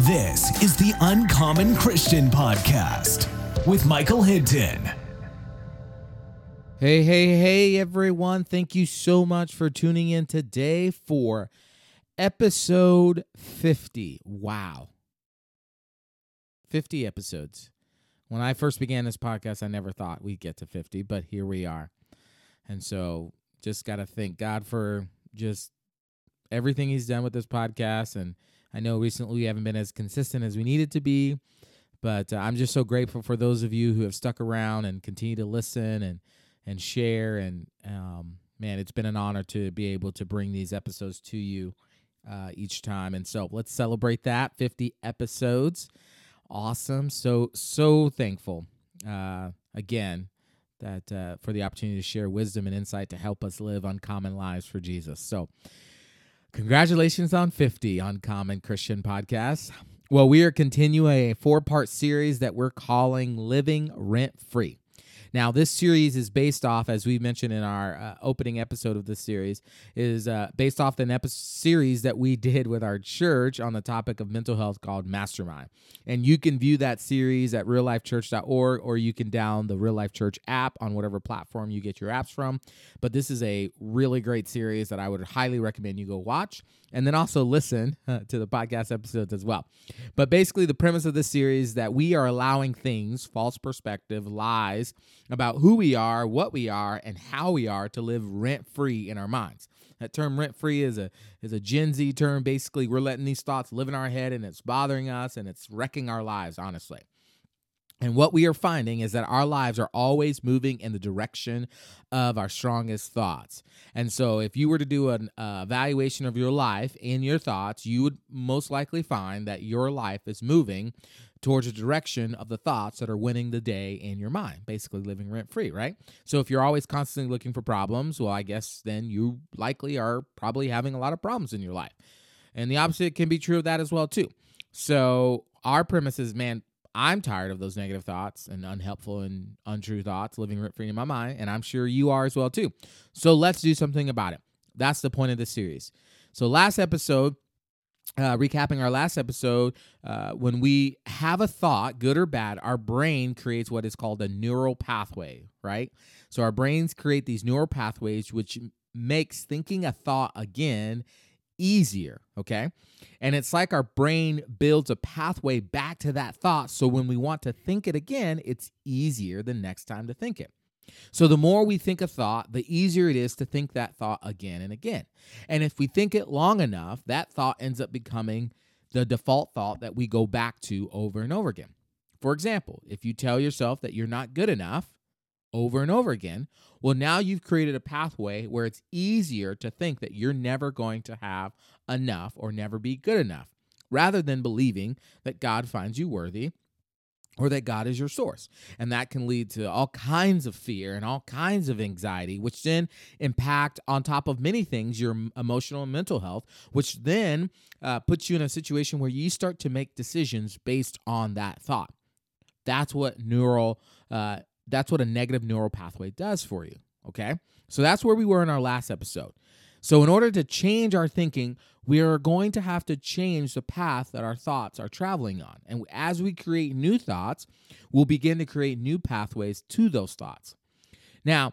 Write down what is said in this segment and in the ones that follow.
This is the Uncommon Christian Podcast with Michael Hinton. Hey, hey, hey, everyone. Thank you so much for tuning in today for episode 50. Wow. 50 episodes. When I first began this podcast, I never thought we'd get to 50, but here we are. And so just got to thank God for just everything He's done with this podcast and I know recently we haven't been as consistent as we needed to be, but uh, I'm just so grateful for those of you who have stuck around and continue to listen and and share. And um, man, it's been an honor to be able to bring these episodes to you uh, each time. And so let's celebrate that 50 episodes. Awesome. So so thankful uh, again that uh, for the opportunity to share wisdom and insight to help us live uncommon lives for Jesus. So Congratulations on 50 Uncommon Christian Podcast. Well, we are continuing a four part series that we're calling Living Rent Free. Now, this series is based off, as we mentioned in our uh, opening episode of this series, is uh, based off an episode series that we did with our church on the topic of mental health called Mastermind. And you can view that series at reallifechurch.org or you can download the Real Life Church app on whatever platform you get your apps from. But this is a really great series that I would highly recommend you go watch and then also listen to the podcast episodes as well. But basically, the premise of this series is that we are allowing things, false perspective, lies about who we are, what we are, and how we are to live rent free in our minds. That term rent free is a is a Gen Z term. Basically, we're letting these thoughts live in our head and it's bothering us and it's wrecking our lives, honestly. And what we are finding is that our lives are always moving in the direction of our strongest thoughts. And so, if you were to do an uh, evaluation of your life and your thoughts, you would most likely find that your life is moving towards the direction of the thoughts that are winning the day in your mind, basically living rent free, right? So, if you're always constantly looking for problems, well, I guess then you likely are probably having a lot of problems in your life. And the opposite can be true of that as well, too. So, our premise is, man, I'm tired of those negative thoughts and unhelpful and untrue thoughts living rent free in my mind, and I'm sure you are as well too. So let's do something about it. That's the point of this series. So last episode, uh, recapping our last episode, uh, when we have a thought, good or bad, our brain creates what is called a neural pathway, right? So our brains create these neural pathways, which makes thinking a thought again easier, okay? And it's like our brain builds a pathway back to that thought. So when we want to think it again, it's easier the next time to think it. So the more we think a thought, the easier it is to think that thought again and again. And if we think it long enough, that thought ends up becoming the default thought that we go back to over and over again. For example, if you tell yourself that you're not good enough, over and over again, well, now you've created a pathway where it's easier to think that you're never going to have enough or never be good enough, rather than believing that God finds you worthy or that God is your source. And that can lead to all kinds of fear and all kinds of anxiety, which then impact, on top of many things, your emotional and mental health, which then uh, puts you in a situation where you start to make decisions based on that thought. That's what neural uh, that's what a negative neural pathway does for you. Okay. So that's where we were in our last episode. So, in order to change our thinking, we are going to have to change the path that our thoughts are traveling on. And as we create new thoughts, we'll begin to create new pathways to those thoughts. Now,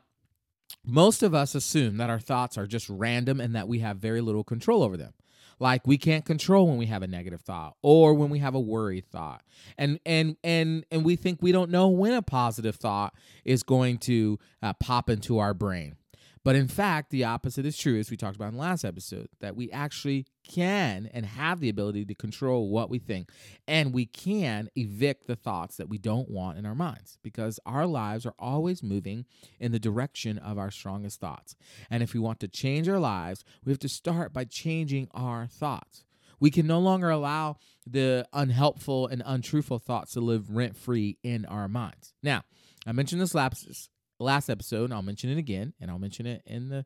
most of us assume that our thoughts are just random and that we have very little control over them like we can't control when we have a negative thought or when we have a worried thought and and and and we think we don't know when a positive thought is going to uh, pop into our brain but in fact, the opposite is true, as we talked about in the last episode, that we actually can and have the ability to control what we think. And we can evict the thoughts that we don't want in our minds because our lives are always moving in the direction of our strongest thoughts. And if we want to change our lives, we have to start by changing our thoughts. We can no longer allow the unhelpful and untruthful thoughts to live rent free in our minds. Now, I mentioned this last last episode, I'll mention it again, and I'll mention it in the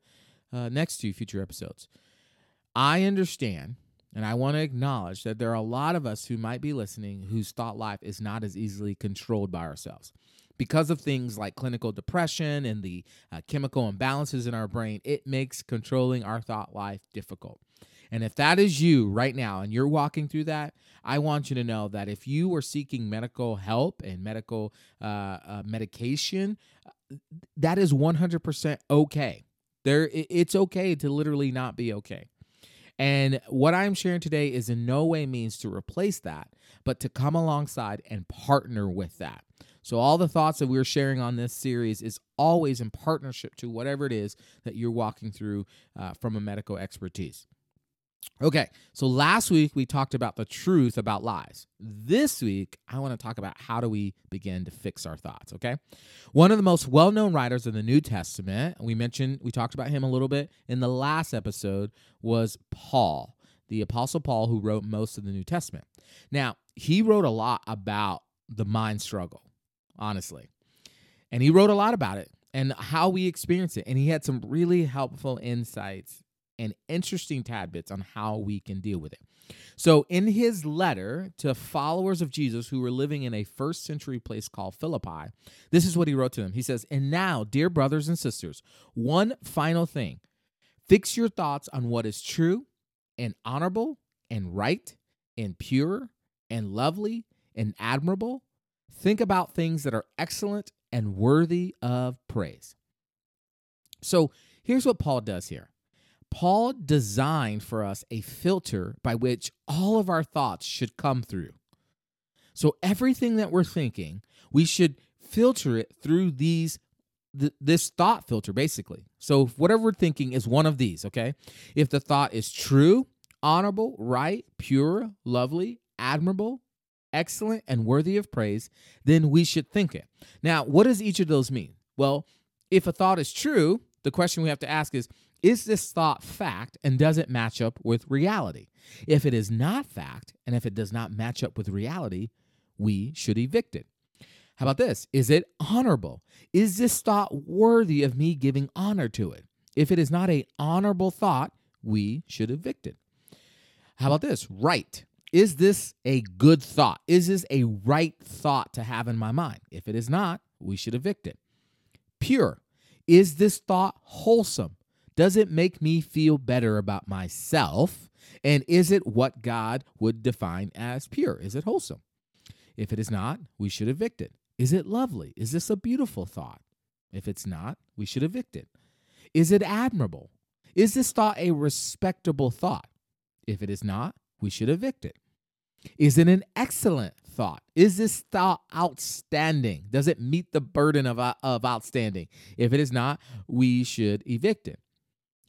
uh, next two future episodes. I understand and I want to acknowledge that there are a lot of us who might be listening whose thought life is not as easily controlled by ourselves. Because of things like clinical depression and the uh, chemical imbalances in our brain, it makes controlling our thought life difficult. And if that is you right now and you're walking through that, I want you to know that if you are seeking medical help and medical uh, uh, medication, that is 100% okay. There, it's okay to literally not be okay. And what I'm sharing today is in no way means to replace that, but to come alongside and partner with that. So, all the thoughts that we're sharing on this series is always in partnership to whatever it is that you're walking through uh, from a medical expertise. Okay, so last week we talked about the truth about lies. This week, I want to talk about how do we begin to fix our thoughts, okay? One of the most well known writers in the New Testament, we mentioned, we talked about him a little bit in the last episode, was Paul, the Apostle Paul, who wrote most of the New Testament. Now, he wrote a lot about the mind struggle honestly. And he wrote a lot about it and how we experience it. And he had some really helpful insights and interesting tidbits on how we can deal with it. So, in his letter to followers of Jesus who were living in a first century place called Philippi, this is what he wrote to them. He says, And now, dear brothers and sisters, one final thing fix your thoughts on what is true and honorable and right and pure and lovely and admirable Think about things that are excellent and worthy of praise. So here's what Paul does here Paul designed for us a filter by which all of our thoughts should come through. So everything that we're thinking, we should filter it through these th- this thought filter basically. So whatever we're thinking is one of these, okay? If the thought is true, honorable, right, pure, lovely, admirable, excellent and worthy of praise, then we should think it. Now, what does each of those mean? Well, if a thought is true, the question we have to ask is Is this thought fact and does it match up with reality? If it is not fact and if it does not match up with reality, we should evict it. How about this? Is it honorable? Is this thought worthy of me giving honor to it? If it is not a honorable thought, we should evict it. How about this? Right. Is this a good thought? Is this a right thought to have in my mind? If it is not, we should evict it. Pure. Is this thought wholesome? Does it make me feel better about myself? And is it what God would define as pure? Is it wholesome? If it is not, we should evict it. Is it lovely? Is this a beautiful thought? If it's not, we should evict it. Is it admirable? Is this thought a respectable thought? If it is not, we should evict it. Is it an excellent thought? Is this thought outstanding? Does it meet the burden of, uh, of outstanding? If it is not, we should evict it.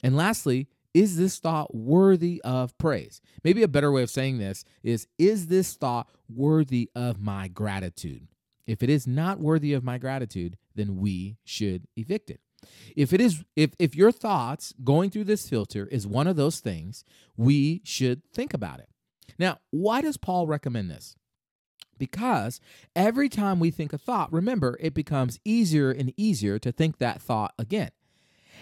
And lastly, is this thought worthy of praise? Maybe a better way of saying this is Is this thought worthy of my gratitude? If it is not worthy of my gratitude, then we should evict it. If it is if if your thoughts going through this filter is one of those things, we should think about it. Now, why does Paul recommend this? Because every time we think a thought, remember, it becomes easier and easier to think that thought again.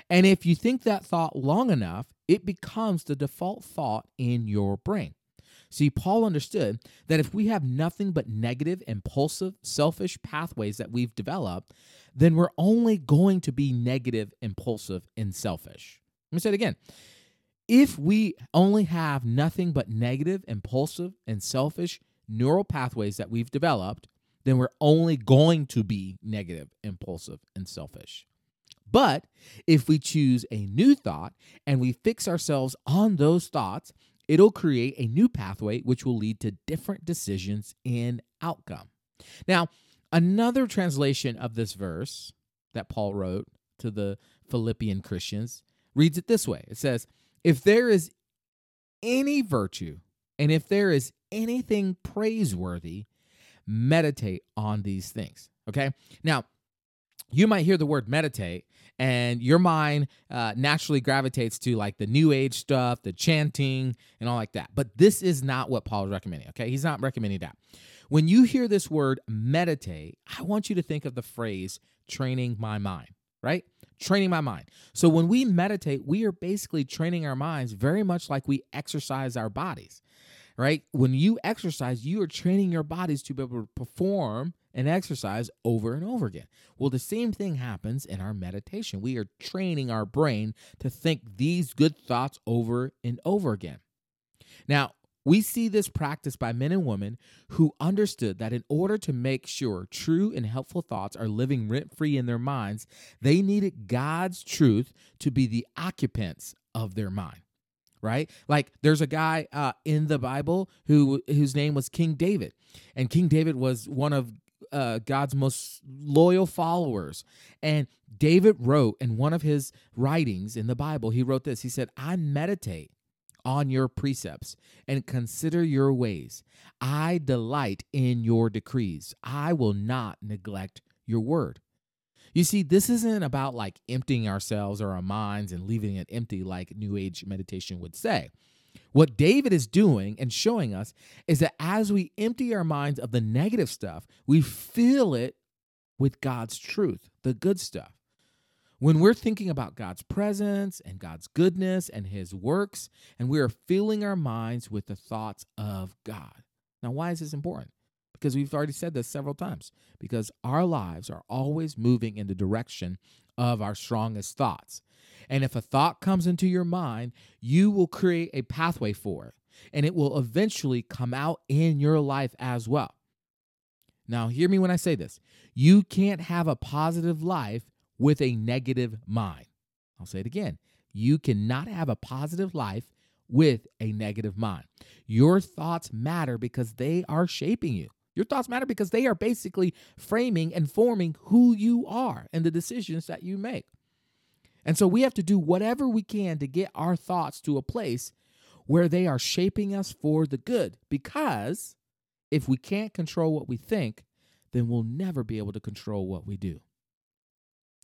And if you think that thought long enough, it becomes the default thought in your brain. See, Paul understood that if we have nothing but negative, impulsive, selfish pathways that we've developed, then we're only going to be negative, impulsive, and selfish. Let me say it again. If we only have nothing but negative, impulsive, and selfish neural pathways that we've developed, then we're only going to be negative, impulsive, and selfish. But if we choose a new thought and we fix ourselves on those thoughts, it'll create a new pathway which will lead to different decisions and outcome. Now, another translation of this verse that Paul wrote to the Philippian Christians reads it this way it says, If there is any virtue and if there is anything praiseworthy, meditate on these things. Okay. Now, you might hear the word meditate and your mind uh, naturally gravitates to like the new age stuff, the chanting, and all like that. But this is not what Paul is recommending. Okay, he's not recommending that. When you hear this word meditate, I want you to think of the phrase training my mind, right? Training my mind. So when we meditate, we are basically training our minds very much like we exercise our bodies, right? When you exercise, you are training your bodies to be able to perform and exercise over and over again. Well, the same thing happens in our meditation. We are training our brain to think these good thoughts over and over again. Now, we see this practice by men and women who understood that in order to make sure true and helpful thoughts are living rent free in their minds, they needed God's truth to be the occupants of their mind. Right? Like there's a guy uh, in the Bible who whose name was King David, and King David was one of uh, God's most loyal followers. And David wrote in one of his writings in the Bible, he wrote this. He said, I meditate on your precepts and consider your ways. I delight in your decrees. I will not neglect your word. You see, this isn't about like emptying ourselves or our minds and leaving it empty like New Age meditation would say. What David is doing and showing us is that as we empty our minds of the negative stuff, we fill it with God's truth, the good stuff. When we're thinking about God's presence and God's goodness and his works, and we are filling our minds with the thoughts of God. Now, why is this important? Because we've already said this several times. Because our lives are always moving in the direction of our strongest thoughts. And if a thought comes into your mind, you will create a pathway for it, and it will eventually come out in your life as well. Now, hear me when I say this you can't have a positive life with a negative mind. I'll say it again. You cannot have a positive life with a negative mind. Your thoughts matter because they are shaping you. Your thoughts matter because they are basically framing and forming who you are and the decisions that you make. And so we have to do whatever we can to get our thoughts to a place where they are shaping us for the good. Because if we can't control what we think, then we'll never be able to control what we do.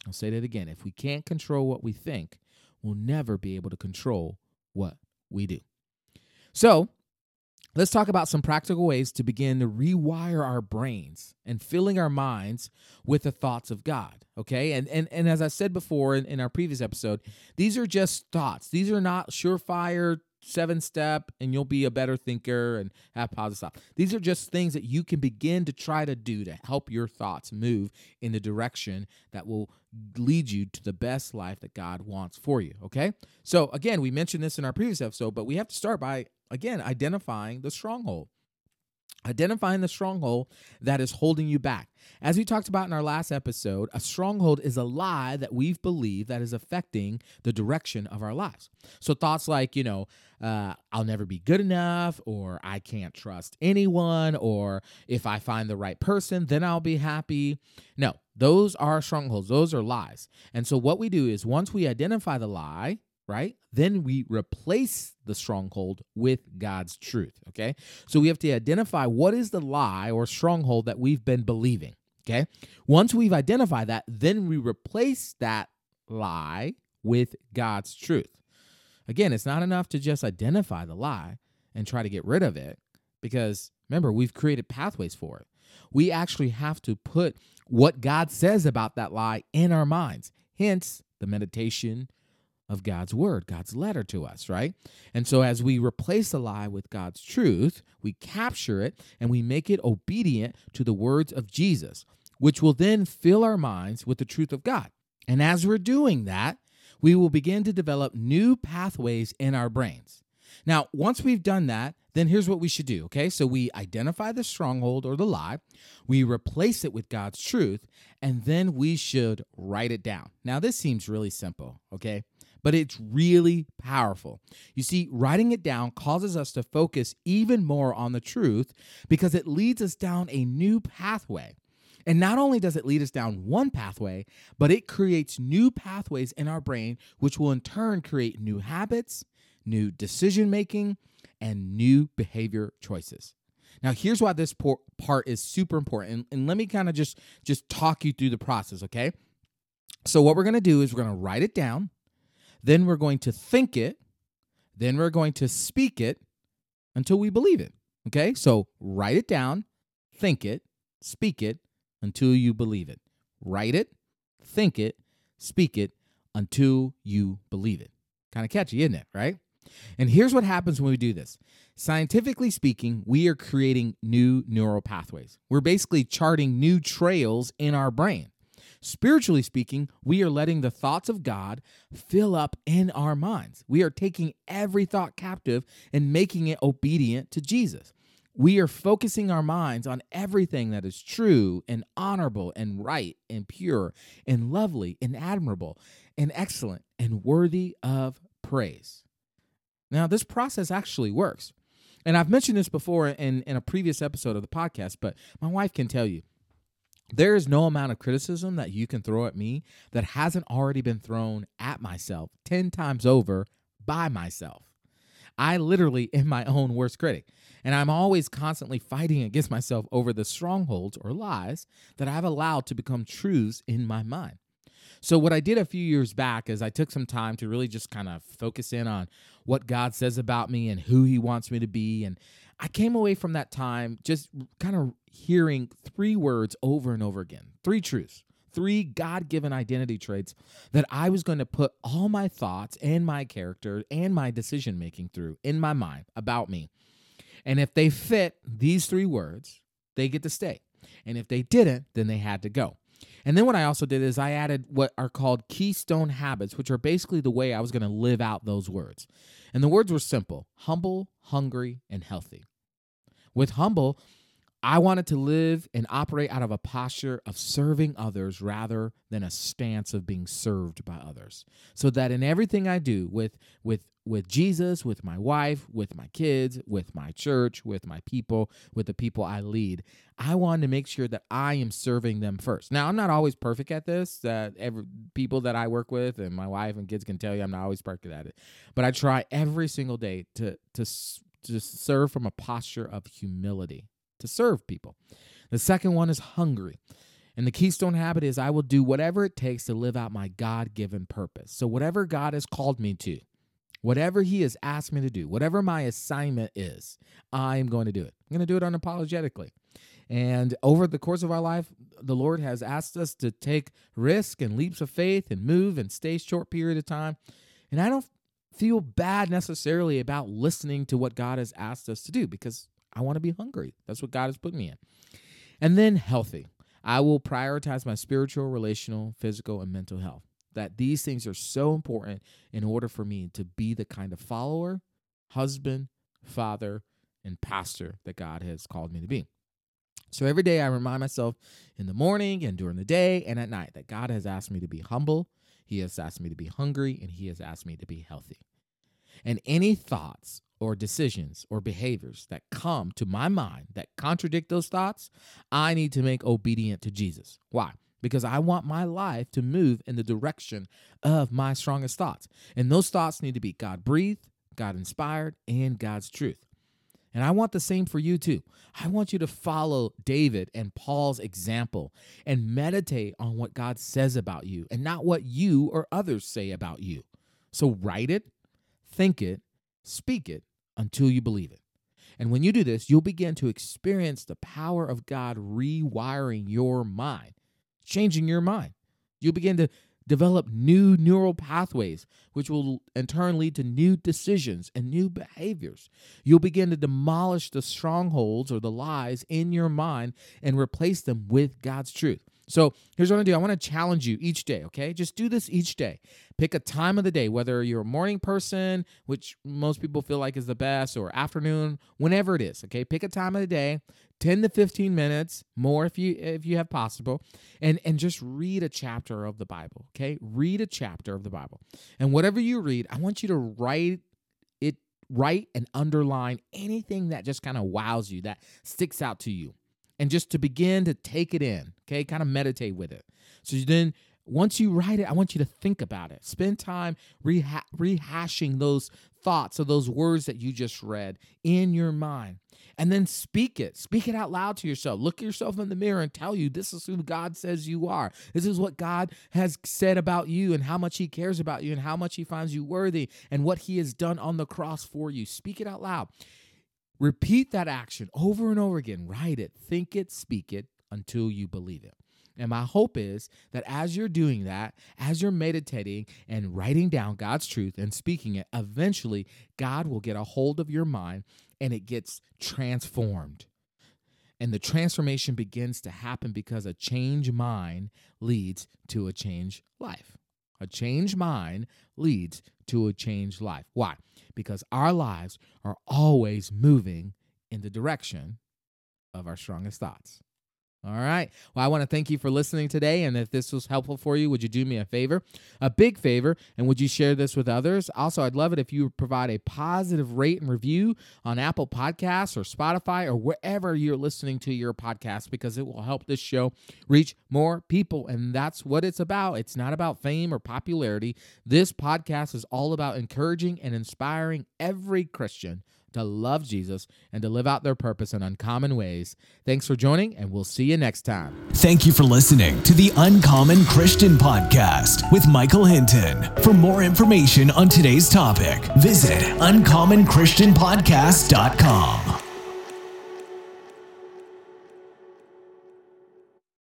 I'll say that again. If we can't control what we think, we'll never be able to control what we do. So, let's talk about some practical ways to begin to rewire our brains and filling our minds with the thoughts of God. Okay. And and, and as I said before in, in our previous episode, these are just thoughts. These are not surefire seven step and you'll be a better thinker and have positive thoughts. These are just things that you can begin to try to do to help your thoughts move in the direction that will lead you to the best life that God wants for you. Okay. So, again, we mentioned this in our previous episode, but we have to start by, again, identifying the stronghold identifying the stronghold that is holding you back. As we talked about in our last episode, a stronghold is a lie that we've believed that is affecting the direction of our lives. So thoughts like, you know, uh, I'll never be good enough, or I can't trust anyone, or if I find the right person, then I'll be happy. No, those are strongholds. Those are lies. And so what we do is once we identify the lie, right? Then we replace the stronghold with God's truth, okay? So we have to identify what is the lie or stronghold that we've been believing, okay? Once we've identified that, then we replace that lie with God's truth. Again, it's not enough to just identify the lie and try to get rid of it because remember, we've created pathways for it. We actually have to put what God says about that lie in our minds, hence the meditation, of God's word, God's letter to us, right? And so as we replace the lie with God's truth, we capture it and we make it obedient to the words of Jesus, which will then fill our minds with the truth of God. And as we're doing that, we will begin to develop new pathways in our brains. Now, once we've done that, then here's what we should do, okay? So we identify the stronghold or the lie, we replace it with God's truth, and then we should write it down. Now, this seems really simple, okay? But it's really powerful. You see, writing it down causes us to focus even more on the truth because it leads us down a new pathway. And not only does it lead us down one pathway, but it creates new pathways in our brain, which will in turn create new habits, new decision making, and new behavior choices. Now, here's why this part is super important. And, let me kind of just just talk you through the process, okay? So what we're to do is we're to write it down. Then we're going to think it. Then we're going to speak it until we believe it. Okay? So write it down, think it, speak it until you believe it. Write it, think it, speak it until you believe it. Kind of catchy, isn't it? Right? And here's what happens when we do this. Scientifically speaking, we are creating new neural pathways. We're basically charting new trails in our brain. Spiritually speaking, we are letting the thoughts of God fill up in our minds. We are taking every thought captive and making it obedient to Jesus. We are focusing our minds on everything that is true and honorable and right and pure and lovely and admirable and excellent and worthy of praise. Now, this process actually works. And I've mentioned this before in, in a previous episode of the podcast, but my wife can tell you there is no amount of criticism that you can throw at me that hasn't already been thrown at myself 10 times over by myself. I literally am my own worst critic, and I'm always constantly fighting against myself over the strongholds or lies that I've allowed to become truths in my mind. So, what I did a few years back is I took some time to really just kind of focus in on what God says about me and who He wants me to be. And I came away from that time just kind of hearing three words over and over again three truths, three God given identity traits that I was going to put all my thoughts and my character and my decision making through in my mind about me. And if they fit these three words, they get to stay. And if they didn't, then they had to go. And then what I also did is I added what are called keystone habits, which are basically the way I was going to live out those words. And the words were simple humble, hungry, and healthy. With humble, I wanted to live and operate out of a posture of serving others rather than a stance of being served by others. So that in everything I do with with with Jesus, with my wife, with my kids, with my church, with my people, with the people I lead, I wanted to make sure that I am serving them first. Now, I'm not always perfect at this. That every people that I work with and my wife and kids can tell you I'm not always perfect at it. But I try every single day to to to serve from a posture of humility to serve people. The second one is hungry. And the keystone habit is I will do whatever it takes to live out my God given purpose. So, whatever God has called me to, whatever He has asked me to do, whatever my assignment is, I'm going to do it. I'm going to do it unapologetically. And over the course of our life, the Lord has asked us to take risk and leaps of faith and move and stay short period of time. And I don't feel bad necessarily about listening to what God has asked us to do because I want to be hungry. That's what God has put me in. And then healthy. I will prioritize my spiritual, relational, physical, and mental health. That these things are so important in order for me to be the kind of follower, husband, father, and pastor that God has called me to be. So every day I remind myself in the morning and during the day and at night that God has asked me to be humble, He has asked me to be hungry, and He has asked me to be healthy. And any thoughts or decisions or behaviors that come to my mind that contradict those thoughts, I need to make obedient to Jesus. Why? Because I want my life to move in the direction of my strongest thoughts. And those thoughts need to be God breathed, God inspired, and God's truth. And I want the same for you too. I want you to follow David and Paul's example and meditate on what God says about you and not what you or others say about you. So write it, think it, speak it until you believe it. And when you do this, you'll begin to experience the power of God rewiring your mind, changing your mind. You'll begin to develop new neural pathways, which will in turn lead to new decisions and new behaviors. You'll begin to demolish the strongholds or the lies in your mind and replace them with God's truth. So here's what I do I want to challenge you each day, okay? Just do this each day. Pick a time of the day, whether you're a morning person, which most people feel like is the best, or afternoon, whenever it is, okay? Pick a time of the day, 10 to 15 minutes, more if you if you have possible, and and just read a chapter of the Bible, okay? Read a chapter of the Bible. And whatever you read, I want you to write it write and underline anything that just kind of wows you, that sticks out to you and just to begin to take it in, okay? Kind of meditate with it. So then once you write it, I want you to think about it. Spend time reha- rehashing those thoughts or those words that you just read in your mind. And then speak it. Speak it out loud to yourself. Look yourself in the mirror and tell you this is who God says you are. This is what God has said about you and how much He cares about you and how much He finds you worthy and what He has done on the cross for you. Speak it out loud. Repeat that action over and over again. Write it, think it, speak it until you believe it. And my hope is that as you're doing that, as you're meditating and writing down God's truth and speaking it, eventually God will get a hold of your mind and it gets transformed. And the transformation begins to happen because a change mind leads to a change life. A changed mind leads to a changed life. Why? Because our lives are always moving in the direction of our strongest thoughts. All right. Well, I want to thank you for listening today. And if this was helpful for you, would you do me a favor? A big favor. And would you share this with others? Also, I'd love it if you provide a positive rate and review on Apple Podcasts or Spotify or wherever you're listening to your podcast because it will help this show reach more people. And that's what it's about. It's not about fame or popularity. This podcast is all about encouraging and inspiring every Christian to love Jesus and to live out their purpose in uncommon ways. Thanks for joining, and we'll see you next time. Thank you for listening to the Uncommon Christian Podcast with Michael Hinton. For more information on today's topic, visit uncommonchristianpodcast.com.